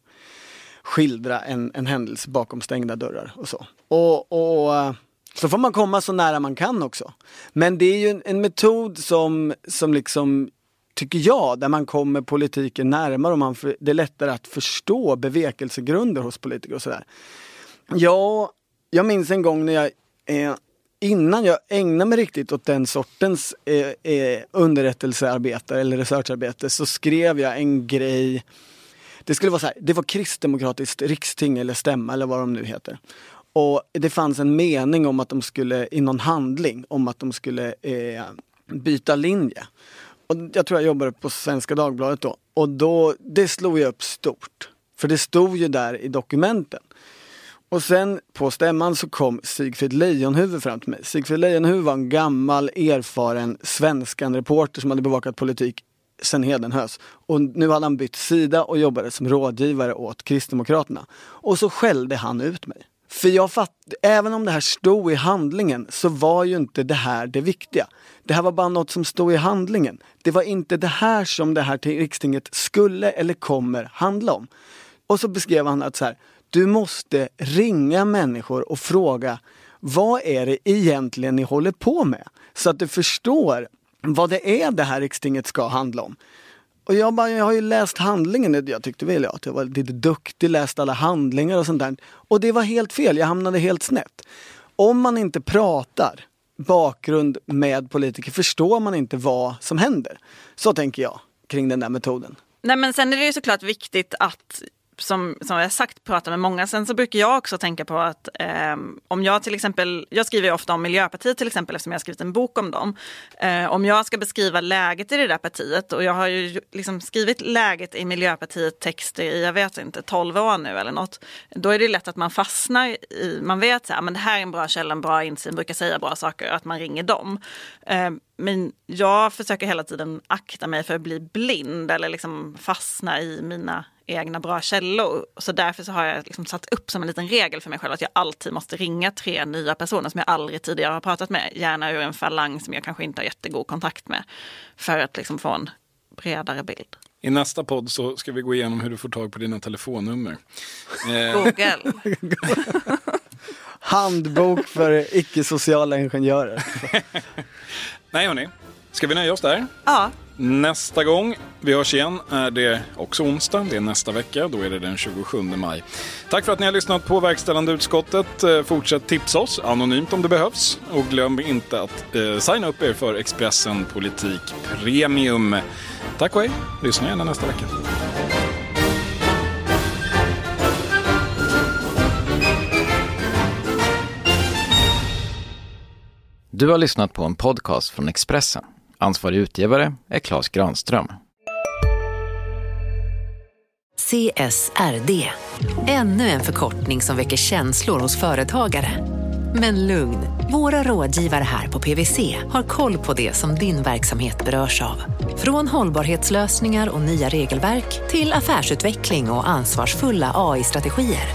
skildra en, en händelse bakom stängda dörrar och så. Och, och eh, så får man komma så nära man kan också. Men det är ju en, en metod som, som liksom tycker jag, där man kommer politiken närmare och man för, det är lättare att förstå bevekelsegrunder hos politiker och sådär. Ja, jag minns en gång när jag eh, Innan jag ägnade mig riktigt åt den sortens eh, eh, underrättelsearbete eller researcharbete så skrev jag en grej det skulle vara så här, det var kristdemokratiskt riksting eller stämma eller vad de nu heter. Och det fanns en mening om att de skulle, i någon handling, om att de skulle eh, byta linje. Och jag tror jag jobbade på Svenska Dagbladet då. Och då, det slog jag upp stort. För det stod ju där i dokumenten. Och sen på stämman så kom Sigfrid Leijonhufvud fram till mig. Sigfrid Leijonhufvud var en gammal erfaren svenskan reporter som hade bevakat politik sen Hedenhös. Och nu hade han bytt sida och jobbade som rådgivare åt Kristdemokraterna. Och så skällde han ut mig. För jag fatt, även om det här stod i handlingen så var ju inte det här det viktiga. Det här var bara något som stod i handlingen. Det var inte det här som det här till rikstinget skulle eller kommer handla om. Och så beskrev han att så här, du måste ringa människor och fråga vad är det egentligen ni håller på med? Så att du förstår vad det är det här rikstinget ska handla om. Och jag, bara, jag har ju läst handlingen, jag tyckte väl att jag var lite duktig, läst alla handlingar och sånt där. Och det var helt fel, jag hamnade helt snett. Om man inte pratar bakgrund med politiker förstår man inte vad som händer. Så tänker jag kring den där metoden. Nej men sen är det ju såklart viktigt att som, som jag sagt prata med många. Sen så brukar jag också tänka på att eh, om jag till exempel, jag skriver ju ofta om Miljöpartiet till exempel eftersom jag har skrivit en bok om dem. Eh, om jag ska beskriva läget i det där partiet och jag har ju liksom skrivit läget i Miljöpartiet texter i, jag vet inte, 12 år nu eller något. Då är det lätt att man fastnar i, man vet så här, men det här är en bra källa, en bra insyn, brukar säga bra saker, att man ringer dem. Eh, men jag försöker hela tiden akta mig för att bli blind eller liksom fastna i mina egna bra källor. Så därför så har jag liksom satt upp som en liten regel för mig själv att jag alltid måste ringa tre nya personer som jag aldrig tidigare har pratat med. Gärna ur en falang som jag kanske inte har jättegod kontakt med. För att liksom få en bredare bild. I nästa podd så ska vi gå igenom hur du får tag på dina telefonnummer. Eh, Google. Handbok för icke-sociala ingenjörer. nej hörni, ska vi nöja oss där? Ja, Nästa gång vi hörs igen är det också onsdag. Det är nästa vecka. Då är det den 27 maj. Tack för att ni har lyssnat på verkställande utskottet. Eh, fortsätt tipsa oss anonymt om det behövs. Och glöm inte att eh, signa upp er för Expressen Politik Premium. Tack och hej. Lyssna gärna nästa vecka. Du har lyssnat på en podcast från Expressen. Ansvarig utgivare är Klas Granström. CSRD. Ännu en förkortning som väcker känslor hos företagare. Men lugn, våra rådgivare här på PWC har koll på det som din verksamhet berörs av. Från hållbarhetslösningar och nya regelverk till affärsutveckling och ansvarsfulla AI-strategier.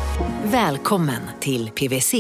Välkommen till PWC.